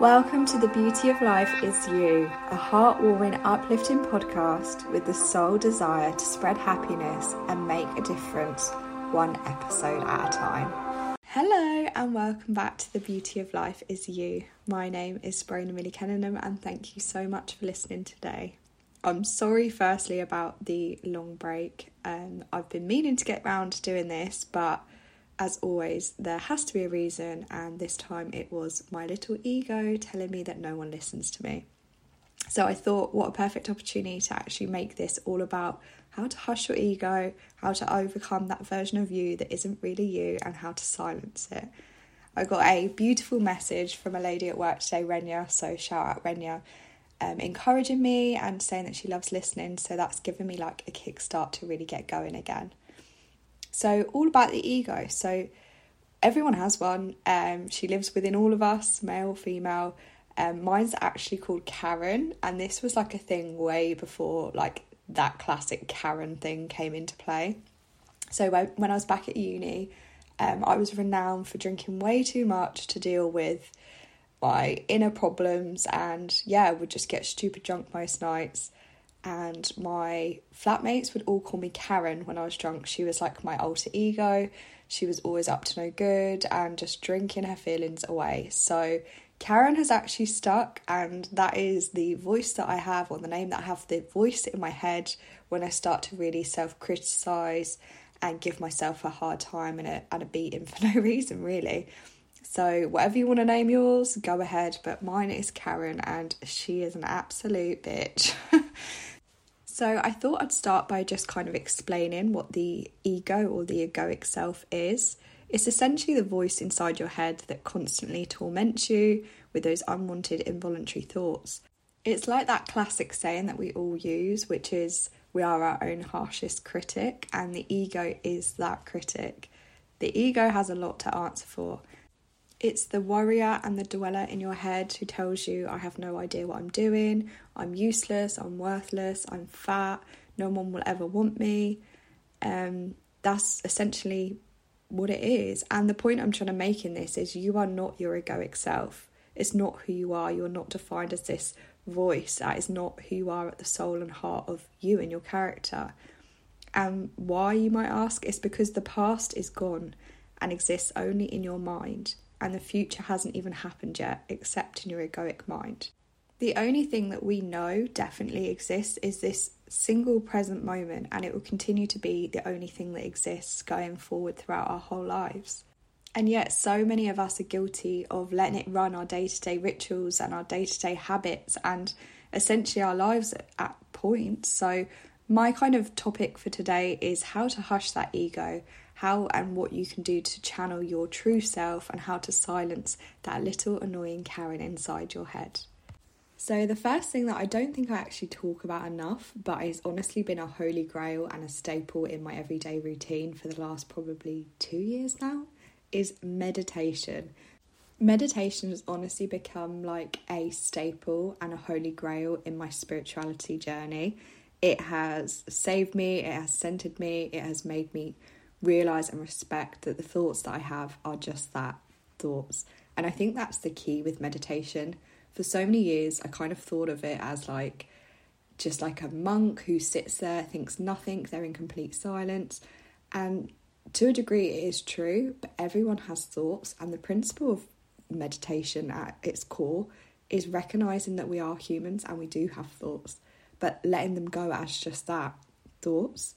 Welcome to The Beauty of Life is You, a heartwarming, uplifting podcast with the sole desire to spread happiness and make a difference one episode at a time. Hello, and welcome back to The Beauty of Life is You. My name is Brona Millie Kenningham, and thank you so much for listening today. I'm sorry, firstly, about the long break. Um, I've been meaning to get round to doing this, but as always, there has to be a reason, and this time it was my little ego telling me that no one listens to me. So I thought, what a perfect opportunity to actually make this all about how to hush your ego, how to overcome that version of you that isn't really you, and how to silence it. I got a beautiful message from a lady at work today, Renya, so shout out Renya, um, encouraging me and saying that she loves listening. So that's given me like a kickstart to really get going again. So, all about the ego. So, everyone has one. Um, she lives within all of us, male, female. Um, mine's actually called Karen, and this was like a thing way before like that classic Karen thing came into play. So when I was back at uni, um, I was renowned for drinking way too much to deal with my inner problems, and yeah, would just get stupid drunk most nights and my flatmates would all call me Karen when I was drunk. She was like my alter ego. She was always up to no good and just drinking her feelings away. So Karen has actually stuck, and that is the voice that I have, or the name that I have, the voice in my head when I start to really self criticize and give myself a hard time and a, and a beating for no reason, really. So, whatever you want to name yours, go ahead. But mine is Karen, and she is an absolute bitch. So I thought I'd start by just kind of explaining what the ego or the egoic self is. It's essentially the voice inside your head that constantly torments you with those unwanted involuntary thoughts. It's like that classic saying that we all use, which is we are our own harshest critic, and the ego is that critic. The ego has a lot to answer for, it's the worrier and the dweller in your head who tells you, I have no idea what I'm doing, I'm useless, I'm worthless, I'm fat, no one will ever want me. Um, that's essentially what it is. And the point I'm trying to make in this is you are not your egoic self. It's not who you are. You're not defined as this voice. That is not who you are at the soul and heart of you and your character. And why, you might ask, is because the past is gone and exists only in your mind and the future hasn't even happened yet, except in your egoic mind. The only thing that we know definitely exists is this single present moment, and it will continue to be the only thing that exists going forward throughout our whole lives. And yet, so many of us are guilty of letting it run our day to day rituals and our day to day habits and essentially our lives at points. So, my kind of topic for today is how to hush that ego, how and what you can do to channel your true self and how to silence that little annoying Karen inside your head. So, the first thing that I don't think I actually talk about enough, but it's honestly been a holy grail and a staple in my everyday routine for the last probably two years now, is meditation. Meditation has honestly become like a staple and a holy grail in my spirituality journey. It has saved me, it has centered me, it has made me realize and respect that the thoughts that I have are just that thoughts. And I think that's the key with meditation. For so many years, I kind of thought of it as like just like a monk who sits there, thinks nothing, they're in complete silence. And to a degree, it is true, but everyone has thoughts. And the principle of meditation at its core is recognizing that we are humans and we do have thoughts, but letting them go as just that thoughts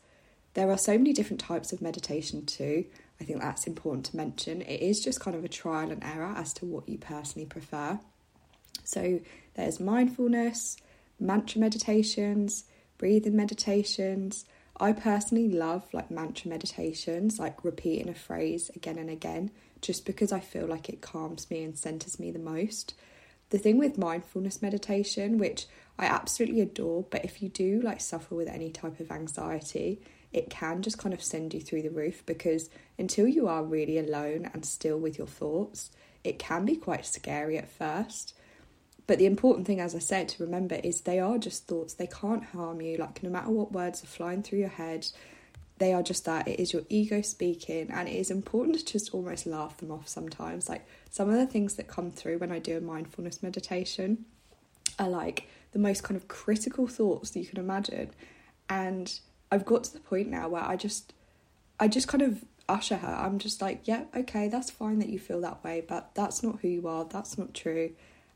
there are so many different types of meditation too. I think that's important to mention. It is just kind of a trial and error as to what you personally prefer. So there's mindfulness, mantra meditations, breathing meditations. I personally love like mantra meditations, like repeating a phrase again and again, just because I feel like it calms me and centers me the most. The thing with mindfulness meditation, which I absolutely adore, but if you do like suffer with any type of anxiety, it can just kind of send you through the roof because until you are really alone and still with your thoughts, it can be quite scary at first. But the important thing, as I said, to remember is they are just thoughts. They can't harm you. Like, no matter what words are flying through your head, they are just that. It is your ego speaking, and it is important to just almost laugh them off sometimes. Like some of the things that come through when I do a mindfulness meditation are like the most kind of critical thoughts that you can imagine. And I've got to the point now where I just, I just kind of usher her. I'm just like, yeah, okay, that's fine that you feel that way, but that's not who you are. That's not true.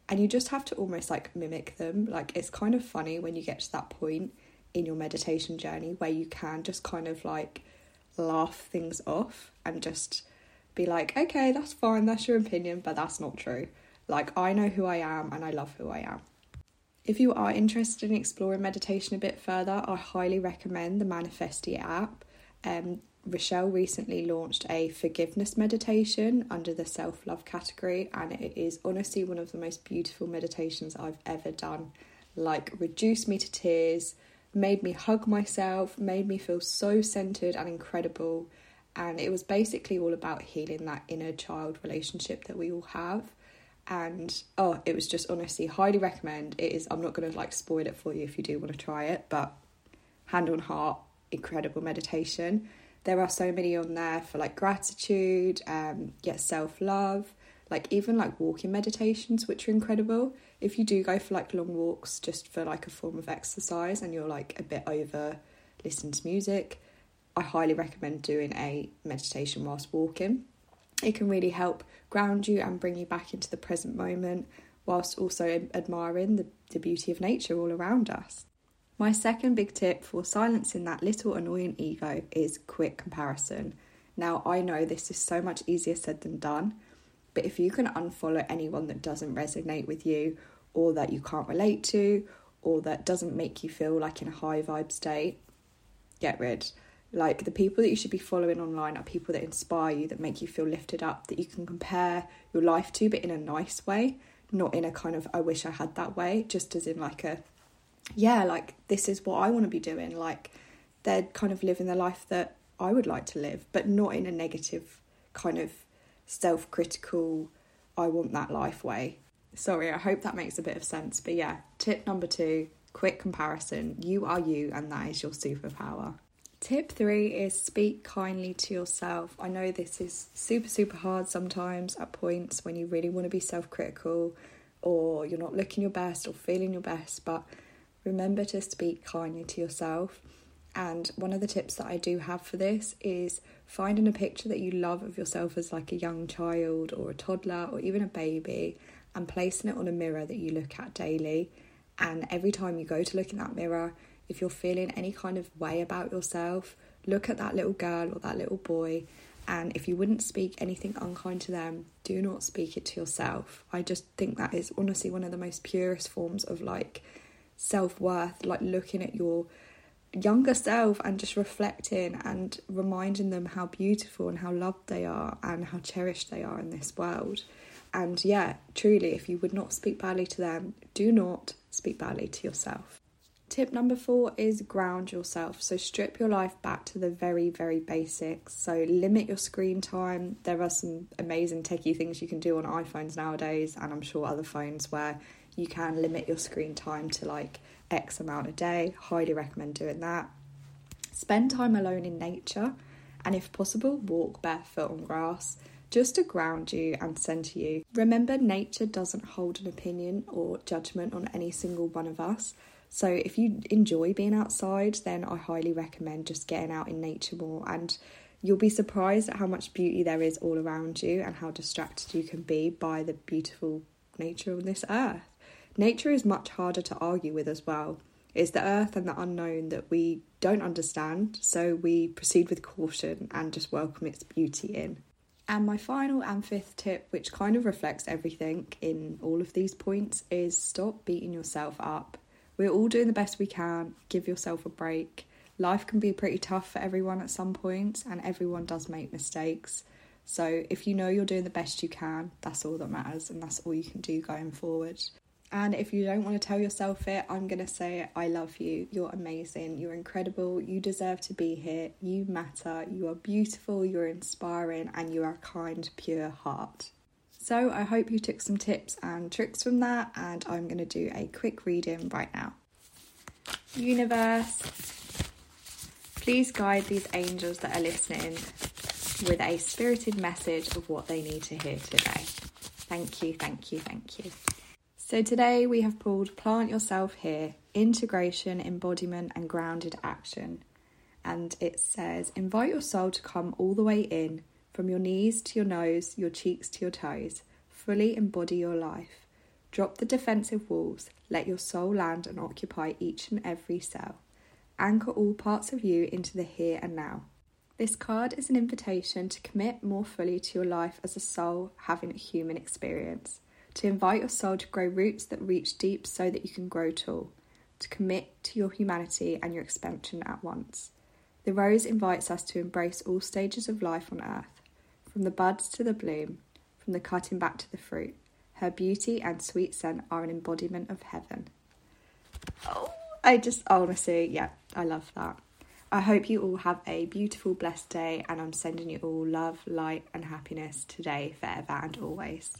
And you just have to almost like mimic them. Like it's kind of funny when you get to that point in your meditation journey where you can just kind of like laugh things off and just be like, okay, that's fine, that's your opinion, but that's not true. Like, I know who I am and I love who I am. If you are interested in exploring meditation a bit further, I highly recommend the Manifestie app. Um, Rochelle recently launched a forgiveness meditation under the self love category, and it is honestly one of the most beautiful meditations I've ever done. Like, reduced me to tears, made me hug myself, made me feel so centered and incredible. And it was basically all about healing that inner child relationship that we all have. And oh, it was just honestly highly recommend. It is, I'm not going to like spoil it for you if you do want to try it, but hand on heart, incredible meditation. There are so many on there for like gratitude, um, get self love, like even like walking meditations, which are incredible if you do go for like long walks just for like a form of exercise and you're like a bit over listening to music, I highly recommend doing a meditation whilst walking. It can really help ground you and bring you back into the present moment whilst also admiring the, the beauty of nature all around us. My second big tip for silencing that little annoying ego is quick comparison. Now, I know this is so much easier said than done, but if you can unfollow anyone that doesn't resonate with you, or that you can't relate to, or that doesn't make you feel like in a high vibe state, get rid. Like the people that you should be following online are people that inspire you, that make you feel lifted up, that you can compare your life to, but in a nice way, not in a kind of I wish I had that way, just as in like a yeah, like this is what I want to be doing. Like they're kind of living the life that I would like to live, but not in a negative kind of self critical, I want that life way. Sorry, I hope that makes a bit of sense. But yeah, tip number two quick comparison. You are you, and that is your superpower. Tip three is speak kindly to yourself. I know this is super, super hard sometimes at points when you really want to be self critical or you're not looking your best or feeling your best, but remember to speak kindly to yourself. And one of the tips that I do have for this is finding a picture that you love of yourself as like a young child or a toddler or even a baby and placing it on a mirror that you look at daily. And every time you go to look in that mirror, if you're feeling any kind of way about yourself, look at that little girl or that little boy. And if you wouldn't speak anything unkind to them, do not speak it to yourself. I just think that is honestly one of the most purest forms of like self worth, like looking at your younger self and just reflecting and reminding them how beautiful and how loved they are and how cherished they are in this world. And yeah, truly, if you would not speak badly to them, do not speak badly to yourself. Tip number four is ground yourself. So strip your life back to the very, very basics. So limit your screen time. There are some amazing techie things you can do on iPhones nowadays, and I'm sure other phones where you can limit your screen time to like X amount a day. Highly recommend doing that. Spend time alone in nature, and if possible, walk barefoot on grass just to ground you and center you. Remember, nature doesn't hold an opinion or judgment on any single one of us. So, if you enjoy being outside, then I highly recommend just getting out in nature more. And you'll be surprised at how much beauty there is all around you and how distracted you can be by the beautiful nature on this earth. Nature is much harder to argue with as well. It's the earth and the unknown that we don't understand, so we proceed with caution and just welcome its beauty in. And my final and fifth tip, which kind of reflects everything in all of these points, is stop beating yourself up. We're all doing the best we can, give yourself a break. Life can be pretty tough for everyone at some points, and everyone does make mistakes. So, if you know you're doing the best you can, that's all that matters, and that's all you can do going forward. And if you don't want to tell yourself it, I'm going to say, I love you. You're amazing. You're incredible. You deserve to be here. You matter. You are beautiful. You're inspiring. And you are a kind, pure heart. So I hope you took some tips and tricks from that. And I'm going to do a quick reading right now. Universe, Please guide these angels that are listening with a spirited message of what they need to hear today. Thank you, thank you, thank you. So, today we have pulled Plant Yourself Here Integration, Embodiment, and Grounded Action. And it says, Invite your soul to come all the way in, from your knees to your nose, your cheeks to your toes. Fully embody your life. Drop the defensive walls, let your soul land and occupy each and every cell. Anchor all parts of you into the here and now. This card is an invitation to commit more fully to your life as a soul having a human experience, to invite your soul to grow roots that reach deep so that you can grow tall, to commit to your humanity and your expansion at once. The rose invites us to embrace all stages of life on earth, from the buds to the bloom, from the cutting back to the fruit. Her beauty and sweet scent are an embodiment of heaven. Oh. I just oh, honestly, yeah, I love that. I hope you all have a beautiful, blessed day, and I'm sending you all love, light, and happiness today, forever, and always.